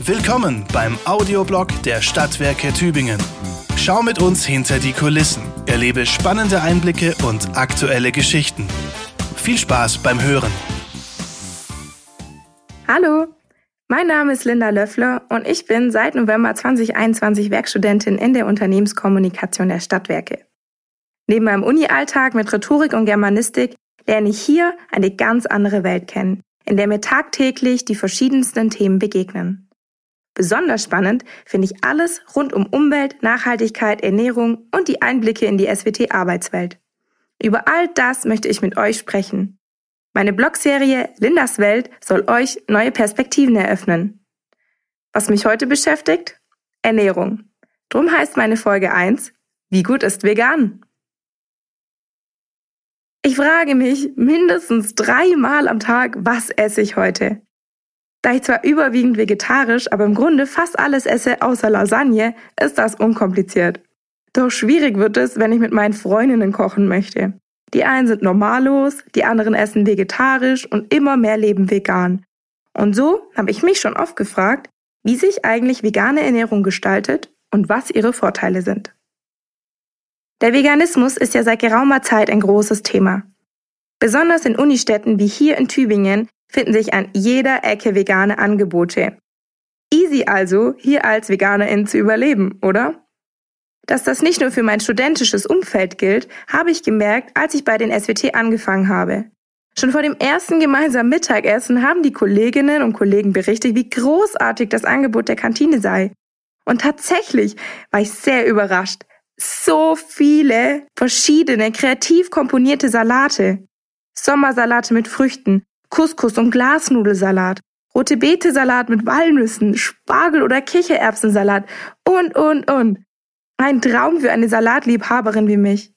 Willkommen beim Audioblog der Stadtwerke Tübingen. Schau mit uns hinter die Kulissen, erlebe spannende Einblicke und aktuelle Geschichten. Viel Spaß beim Hören. Hallo, mein Name ist Linda Löffler und ich bin seit November 2021 Werkstudentin in der Unternehmenskommunikation der Stadtwerke. Neben meinem Uni-Alltag mit Rhetorik und Germanistik lerne ich hier eine ganz andere Welt kennen, in der mir tagtäglich die verschiedensten Themen begegnen. Besonders spannend finde ich alles rund um Umwelt, Nachhaltigkeit, Ernährung und die Einblicke in die SWT-Arbeitswelt. Über all das möchte ich mit euch sprechen. Meine Blogserie Lindas Welt soll euch neue Perspektiven eröffnen. Was mich heute beschäftigt? Ernährung. Drum heißt meine Folge 1, wie gut ist vegan? Ich frage mich mindestens dreimal am Tag, was esse ich heute? Da ich zwar überwiegend vegetarisch, aber im Grunde fast alles esse außer Lasagne, ist das unkompliziert. Doch schwierig wird es, wenn ich mit meinen Freundinnen kochen möchte. Die einen sind normallos, die anderen essen vegetarisch und immer mehr leben vegan. Und so habe ich mich schon oft gefragt, wie sich eigentlich vegane Ernährung gestaltet und was ihre Vorteile sind. Der Veganismus ist ja seit geraumer Zeit ein großes Thema. Besonders in Unistädten wie hier in Tübingen finden sich an jeder Ecke vegane Angebote. Easy also, hier als Veganerin zu überleben, oder? Dass das nicht nur für mein studentisches Umfeld gilt, habe ich gemerkt, als ich bei den SWT angefangen habe. Schon vor dem ersten gemeinsamen Mittagessen haben die Kolleginnen und Kollegen berichtet, wie großartig das Angebot der Kantine sei. Und tatsächlich war ich sehr überrascht. So viele verschiedene, kreativ komponierte Salate. Sommersalate mit Früchten, Couscous und Glasnudelsalat, rote Beete-Salat mit Walnüssen, Spargel- oder Kichererbsensalat und, und, und. Ein Traum für eine Salatliebhaberin wie mich.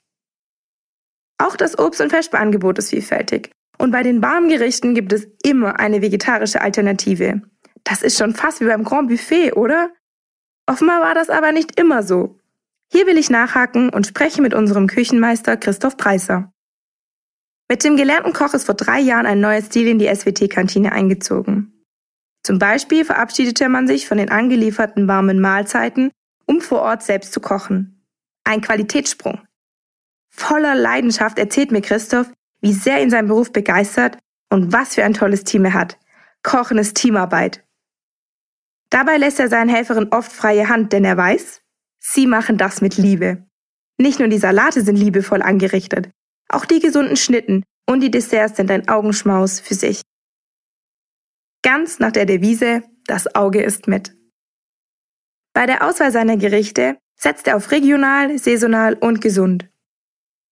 Auch das Obst- und Vespeangebot ist vielfältig. Und bei den warmen Gerichten gibt es immer eine vegetarische Alternative. Das ist schon fast wie beim Grand Buffet, oder? Offenbar war das aber nicht immer so. Hier will ich nachhaken und spreche mit unserem Küchenmeister Christoph Preiser. Mit dem gelernten Koch ist vor drei Jahren ein neues Stil in die SWT-Kantine eingezogen. Zum Beispiel verabschiedete man sich von den angelieferten warmen Mahlzeiten, um vor Ort selbst zu kochen. Ein Qualitätssprung. Voller Leidenschaft erzählt mir Christoph, wie sehr ihn sein Beruf begeistert und was für ein tolles Team er hat. Kochen ist Teamarbeit. Dabei lässt er seinen Helferinnen oft freie Hand, denn er weiß, sie machen das mit Liebe. Nicht nur die Salate sind liebevoll angerichtet, auch die gesunden Schnitten und die Desserts sind ein Augenschmaus für sich. Ganz nach der Devise, das Auge ist mit. Bei der Auswahl seiner Gerichte setzt er auf regional, saisonal und gesund.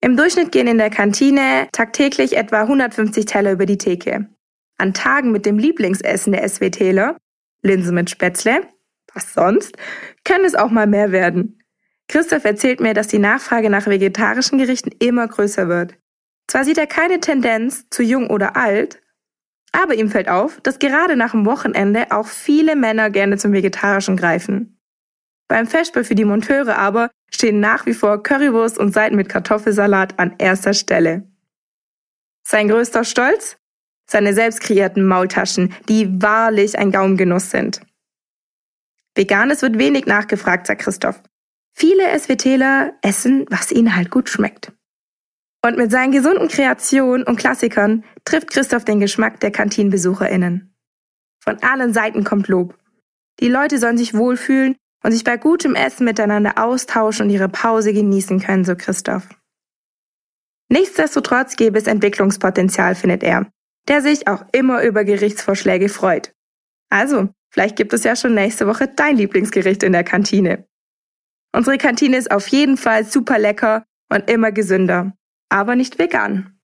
Im Durchschnitt gehen in der Kantine tagtäglich etwa 150 Teller über die Theke. An Tagen mit dem Lieblingsessen der SWTler, Linse mit Spätzle, was sonst, können es auch mal mehr werden. Christoph erzählt mir, dass die Nachfrage nach vegetarischen Gerichten immer größer wird. Zwar sieht er keine Tendenz zu jung oder alt, aber ihm fällt auf, dass gerade nach dem Wochenende auch viele Männer gerne zum Vegetarischen greifen. Beim Festspiel für die Monteure aber stehen nach wie vor Currywurst und Seiten mit Kartoffelsalat an erster Stelle. Sein größter Stolz? Seine selbst kreierten Maultaschen, die wahrlich ein Gaumengenuss sind. Veganes wird wenig nachgefragt, sagt Christoph. Viele SWTler essen, was ihnen halt gut schmeckt. Und mit seinen gesunden Kreationen und Klassikern trifft Christoph den Geschmack der KantinenbesucherInnen. Von allen Seiten kommt Lob. Die Leute sollen sich wohlfühlen und sich bei gutem Essen miteinander austauschen und ihre Pause genießen können, so Christoph. Nichtsdestotrotz gäbe es Entwicklungspotenzial, findet er, der sich auch immer über Gerichtsvorschläge freut. Also, vielleicht gibt es ja schon nächste Woche dein Lieblingsgericht in der Kantine. Unsere Kantine ist auf jeden Fall super lecker und immer gesünder, aber nicht vegan.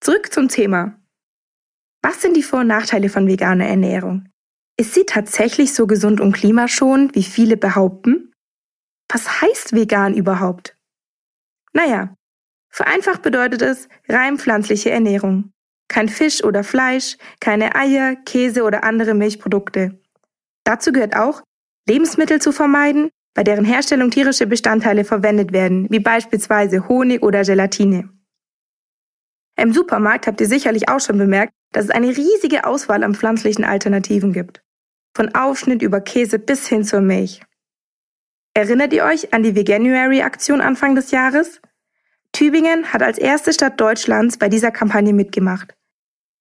Zurück zum Thema. Was sind die Vor- und Nachteile von veganer Ernährung? Ist sie tatsächlich so gesund und klimaschonend, wie viele behaupten? Was heißt vegan überhaupt? Naja, vereinfacht bedeutet es rein pflanzliche Ernährung. Kein Fisch oder Fleisch, keine Eier, Käse oder andere Milchprodukte. Dazu gehört auch, Lebensmittel zu vermeiden, bei deren Herstellung tierische Bestandteile verwendet werden, wie beispielsweise Honig oder Gelatine. Im Supermarkt habt ihr sicherlich auch schon bemerkt, dass es eine riesige Auswahl an pflanzlichen Alternativen gibt. von Aufschnitt über Käse bis hin zur Milch. Erinnert ihr euch an die Veganuary-Aktion Anfang des Jahres? Tübingen hat als erste Stadt Deutschlands bei dieser Kampagne mitgemacht.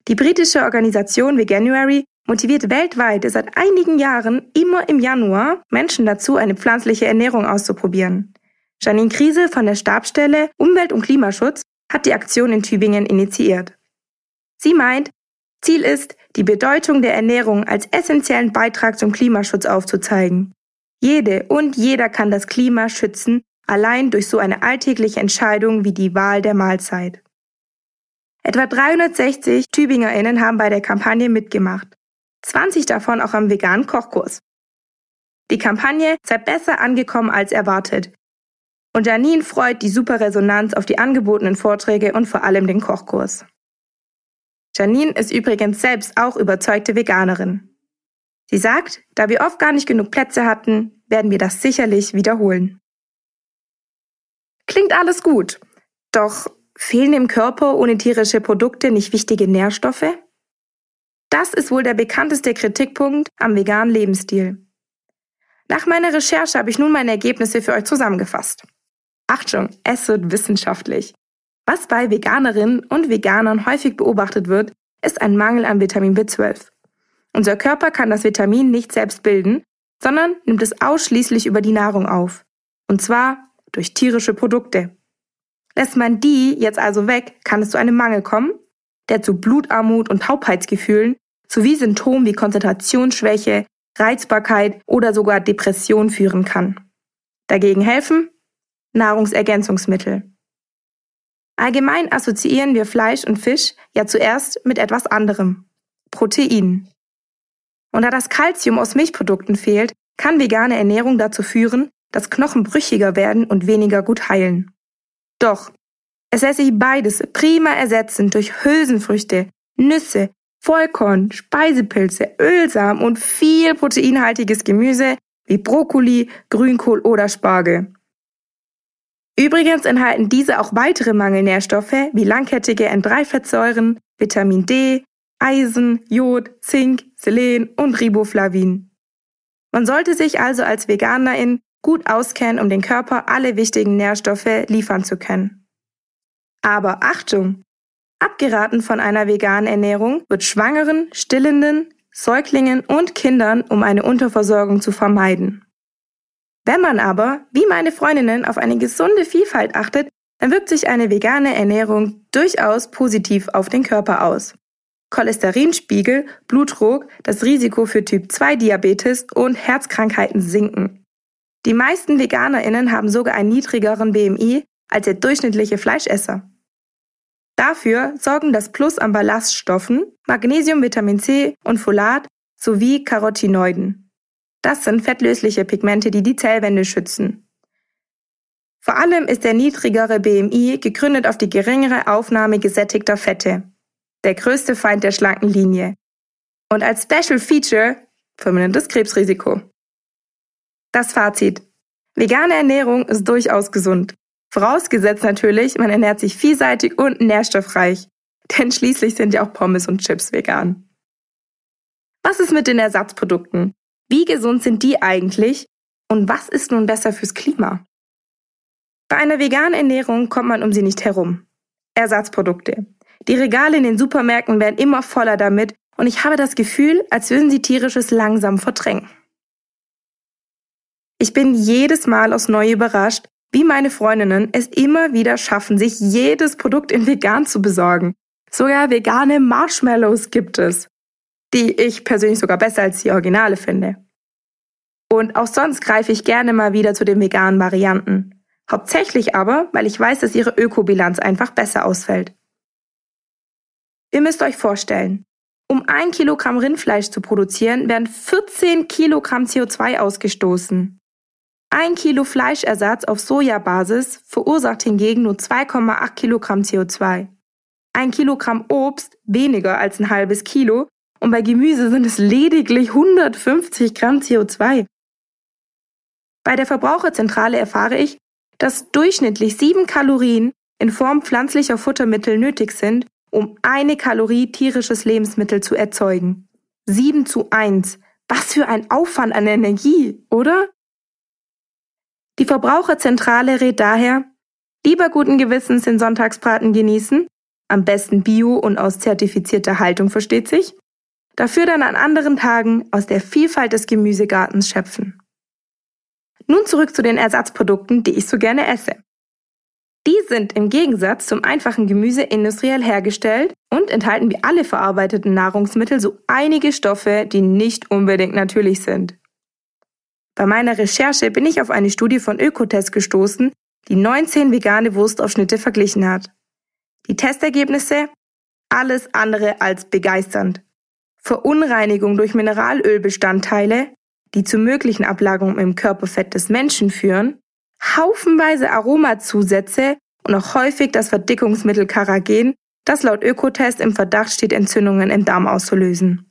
Die britische Organisation Veganuary motiviert weltweit seit einigen Jahren immer im Januar Menschen dazu, eine pflanzliche Ernährung auszuprobieren. Janine Kriesel von der Stabsstelle Umwelt- und Klimaschutz hat die Aktion in Tübingen initiiert. Sie meint, Ziel ist, die Bedeutung der Ernährung als essentiellen Beitrag zum Klimaschutz aufzuzeigen. Jede und jeder kann das Klima schützen, allein durch so eine alltägliche Entscheidung wie die Wahl der Mahlzeit. Etwa 360 TübingerInnen haben bei der Kampagne mitgemacht. 20 davon auch am veganen Kochkurs. Die Kampagne sei besser angekommen als erwartet. Und Janine freut die super Resonanz auf die angebotenen Vorträge und vor allem den Kochkurs. Janine ist übrigens selbst auch überzeugte Veganerin. Sie sagt, da wir oft gar nicht genug Plätze hatten, werden wir das sicherlich wiederholen. Klingt alles gut. Doch fehlen im Körper ohne tierische Produkte nicht wichtige Nährstoffe? Das ist wohl der bekannteste Kritikpunkt am veganen Lebensstil. Nach meiner Recherche habe ich nun meine Ergebnisse für euch zusammengefasst. Achtung, es wird wissenschaftlich. Was bei Veganerinnen und Veganern häufig beobachtet wird, ist ein Mangel an Vitamin B12. Unser Körper kann das Vitamin nicht selbst bilden, sondern nimmt es ausschließlich über die Nahrung auf. Und zwar durch tierische Produkte. Lässt man die jetzt also weg, kann es zu einem Mangel kommen, der zu Blutarmut und Taubheitsgefühlen sowie Symptomen wie Konzentrationsschwäche, Reizbarkeit oder sogar Depression führen kann. Dagegen helfen Nahrungsergänzungsmittel. Allgemein assoziieren wir Fleisch und Fisch ja zuerst mit etwas anderem, Protein. Und da das Kalzium aus Milchprodukten fehlt, kann vegane Ernährung dazu führen, dass Knochen brüchiger werden und weniger gut heilen. Doch, es lässt sich beides prima ersetzen durch Hülsenfrüchte, Nüsse, Vollkorn, Speisepilze, Ölsamen und viel proteinhaltiges Gemüse wie Brokkoli, Grünkohl oder Spargel. Übrigens enthalten diese auch weitere Mangelnährstoffe wie langkettige N3-Fettsäuren, Vitamin D, Eisen, Jod, Zink, Selen und Riboflavin. Man sollte sich also als Veganerin gut auskennen, um den Körper alle wichtigen Nährstoffe liefern zu können. Aber Achtung! Abgeraten von einer veganen Ernährung wird Schwangeren, Stillenden, Säuglingen und Kindern, um eine Unterversorgung zu vermeiden. Wenn man aber, wie meine Freundinnen, auf eine gesunde Vielfalt achtet, dann wirkt sich eine vegane Ernährung durchaus positiv auf den Körper aus. Cholesterinspiegel, Blutdruck, das Risiko für Typ 2 Diabetes und Herzkrankheiten sinken. Die meisten Veganerinnen haben sogar einen niedrigeren BMI als der durchschnittliche Fleischesser. Dafür sorgen das Plus an Ballaststoffen, Magnesium, Vitamin C und Folat sowie Carotinoiden. Das sind fettlösliche Pigmente, die die Zellwände schützen. Vor allem ist der niedrigere BMI gegründet auf die geringere Aufnahme gesättigter Fette. Der größte Feind der schlanken Linie. Und als Special Feature vermindertes Krebsrisiko. Das Fazit. Vegane Ernährung ist durchaus gesund. Vorausgesetzt natürlich, man ernährt sich vielseitig und nährstoffreich. Denn schließlich sind ja auch Pommes und Chips vegan. Was ist mit den Ersatzprodukten? Wie gesund sind die eigentlich? Und was ist nun besser fürs Klima? Bei einer veganen Ernährung kommt man um sie nicht herum. Ersatzprodukte. Die Regale in den Supermärkten werden immer voller damit und ich habe das Gefühl, als würden sie tierisches langsam verdrängen. Ich bin jedes Mal aufs Neue überrascht, wie meine Freundinnen es immer wieder schaffen, sich jedes Produkt in vegan zu besorgen. Sogar vegane Marshmallows gibt es die ich persönlich sogar besser als die Originale finde. Und auch sonst greife ich gerne mal wieder zu den veganen Varianten. Hauptsächlich aber, weil ich weiß, dass ihre Ökobilanz einfach besser ausfällt. Ihr müsst euch vorstellen, um ein Kilogramm Rindfleisch zu produzieren, werden 14 Kilogramm CO2 ausgestoßen. Ein Kilo Fleischersatz auf Sojabasis verursacht hingegen nur 2,8 Kilogramm CO2. Ein Kilogramm Obst weniger als ein halbes Kilo und bei Gemüse sind es lediglich 150 Gramm CO2. Bei der Verbraucherzentrale erfahre ich, dass durchschnittlich sieben Kalorien in Form pflanzlicher Futtermittel nötig sind, um eine Kalorie tierisches Lebensmittel zu erzeugen. Sieben zu eins. Was für ein Aufwand an Energie, oder? Die Verbraucherzentrale rät daher, lieber guten Gewissens den Sonntagsbraten genießen, am besten bio und aus zertifizierter Haltung versteht sich, dafür dann an anderen Tagen aus der Vielfalt des Gemüsegartens schöpfen. Nun zurück zu den Ersatzprodukten, die ich so gerne esse. Die sind im Gegensatz zum einfachen Gemüse industriell hergestellt und enthalten wie alle verarbeiteten Nahrungsmittel so einige Stoffe, die nicht unbedingt natürlich sind. Bei meiner Recherche bin ich auf eine Studie von Ökotest gestoßen, die 19 vegane Wurstaufschnitte verglichen hat. Die Testergebnisse? Alles andere als begeisternd. Verunreinigung durch Mineralölbestandteile, die zu möglichen Ablagerungen im Körperfett des Menschen führen, haufenweise Aromazusätze und auch häufig das Verdickungsmittel Karagen, das laut Ökotest im Verdacht steht, Entzündungen im Darm auszulösen.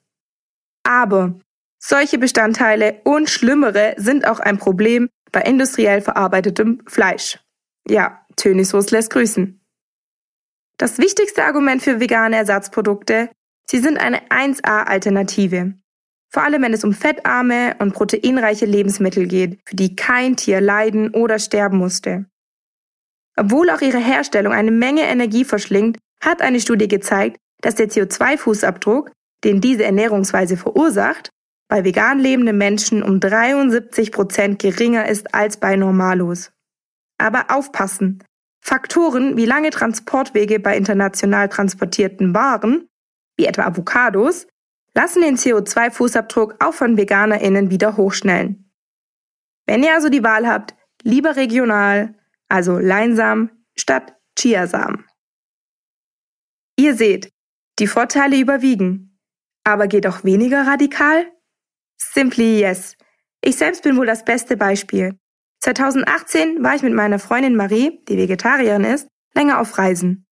Aber solche Bestandteile und schlimmere sind auch ein Problem bei industriell verarbeitetem Fleisch. Ja, Tönisos lässt grüßen. Das wichtigste Argument für vegane Ersatzprodukte, sie sind eine 1A-Alternative. Vor allem wenn es um fettarme und proteinreiche Lebensmittel geht, für die kein Tier leiden oder sterben musste. Obwohl auch ihre Herstellung eine Menge Energie verschlingt, hat eine Studie gezeigt, dass der CO2-Fußabdruck, den diese Ernährungsweise verursacht, bei vegan lebenden Menschen um 73 Prozent geringer ist als bei Normalos. Aber aufpassen! Faktoren wie lange Transportwege bei international transportierten Waren, wie etwa Avocados, lassen den CO2-Fußabdruck auch von VeganerInnen wieder hochschnellen. Wenn ihr also die Wahl habt, lieber regional, also Leinsamen statt Chiasamen. Ihr seht, die Vorteile überwiegen. Aber geht auch weniger radikal? Simply yes. Ich selbst bin wohl das beste Beispiel. 2018 war ich mit meiner Freundin Marie, die Vegetarierin ist, länger auf Reisen.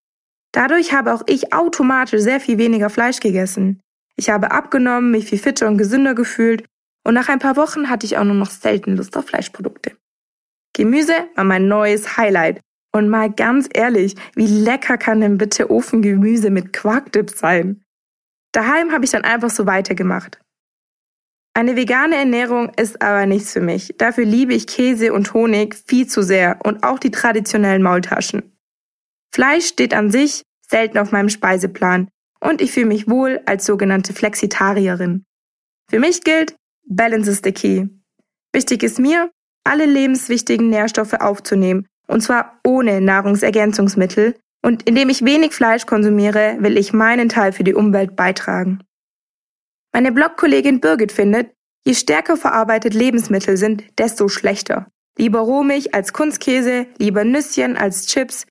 Dadurch habe auch ich automatisch sehr viel weniger Fleisch gegessen. Ich habe abgenommen, mich viel fitter und gesünder gefühlt und nach ein paar Wochen hatte ich auch nur noch selten Lust auf Fleischprodukte. Gemüse war mein neues Highlight. Und mal ganz ehrlich, wie lecker kann denn bitte Ofengemüse mit Quarkdip sein? Daheim habe ich dann einfach so weitergemacht. Eine vegane Ernährung ist aber nichts für mich. Dafür liebe ich Käse und Honig viel zu sehr und auch die traditionellen Maultaschen. Fleisch steht an sich selten auf meinem Speiseplan und ich fühle mich wohl als sogenannte Flexitarierin. Für mich gilt, Balance is the key. Wichtig ist mir, alle lebenswichtigen Nährstoffe aufzunehmen und zwar ohne Nahrungsergänzungsmittel und indem ich wenig Fleisch konsumiere, will ich meinen Teil für die Umwelt beitragen. Meine Blogkollegin Birgit findet, je stärker verarbeitet Lebensmittel sind, desto schlechter. Lieber Rohmilch als Kunstkäse, lieber Nüsschen als Chips.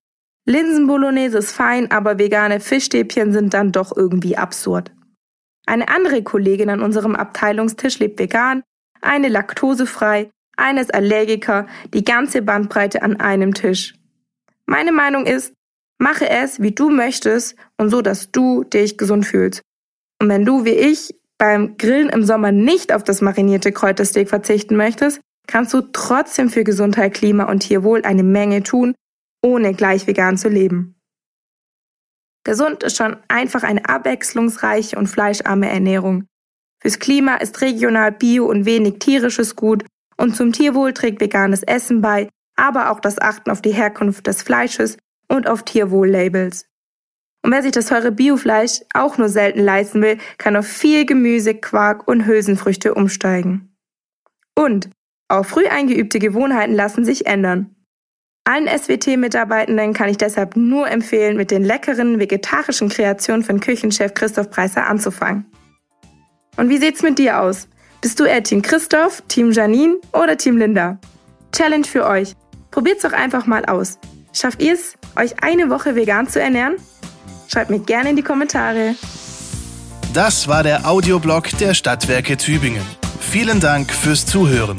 Linsenbolognese ist fein, aber vegane Fischstäbchen sind dann doch irgendwie absurd. Eine andere Kollegin an unserem Abteilungstisch lebt vegan, eine laktosefrei, eines Allergiker, die ganze Bandbreite an einem Tisch. Meine Meinung ist, mache es, wie du möchtest und so, dass du dich gesund fühlst. Und wenn du wie ich beim Grillen im Sommer nicht auf das marinierte Kräutersteak verzichten möchtest, kannst du trotzdem für Gesundheit, Klima und Tierwohl eine Menge tun, ohne gleich vegan zu leben. Gesund ist schon einfach eine abwechslungsreiche und fleischarme Ernährung. Fürs Klima ist regional Bio und wenig tierisches gut und zum Tierwohl trägt veganes Essen bei, aber auch das Achten auf die Herkunft des Fleisches und auf Tierwohl-Labels. Und wer sich das teure Biofleisch auch nur selten leisten will, kann auf viel Gemüse, Quark und Hülsenfrüchte umsteigen. Und auch früh eingeübte Gewohnheiten lassen sich ändern. Allen SWT-Mitarbeitenden kann ich deshalb nur empfehlen, mit den leckeren vegetarischen Kreationen von Küchenchef Christoph Preiser anzufangen. Und wie sieht's mit dir aus? Bist du eher Team Christoph, Team Janine oder Team Linda? Challenge für euch. Probiert's doch einfach mal aus. Schafft ihr es, euch eine Woche vegan zu ernähren? Schreibt mir gerne in die Kommentare. Das war der Audioblog der Stadtwerke Tübingen. Vielen Dank fürs Zuhören.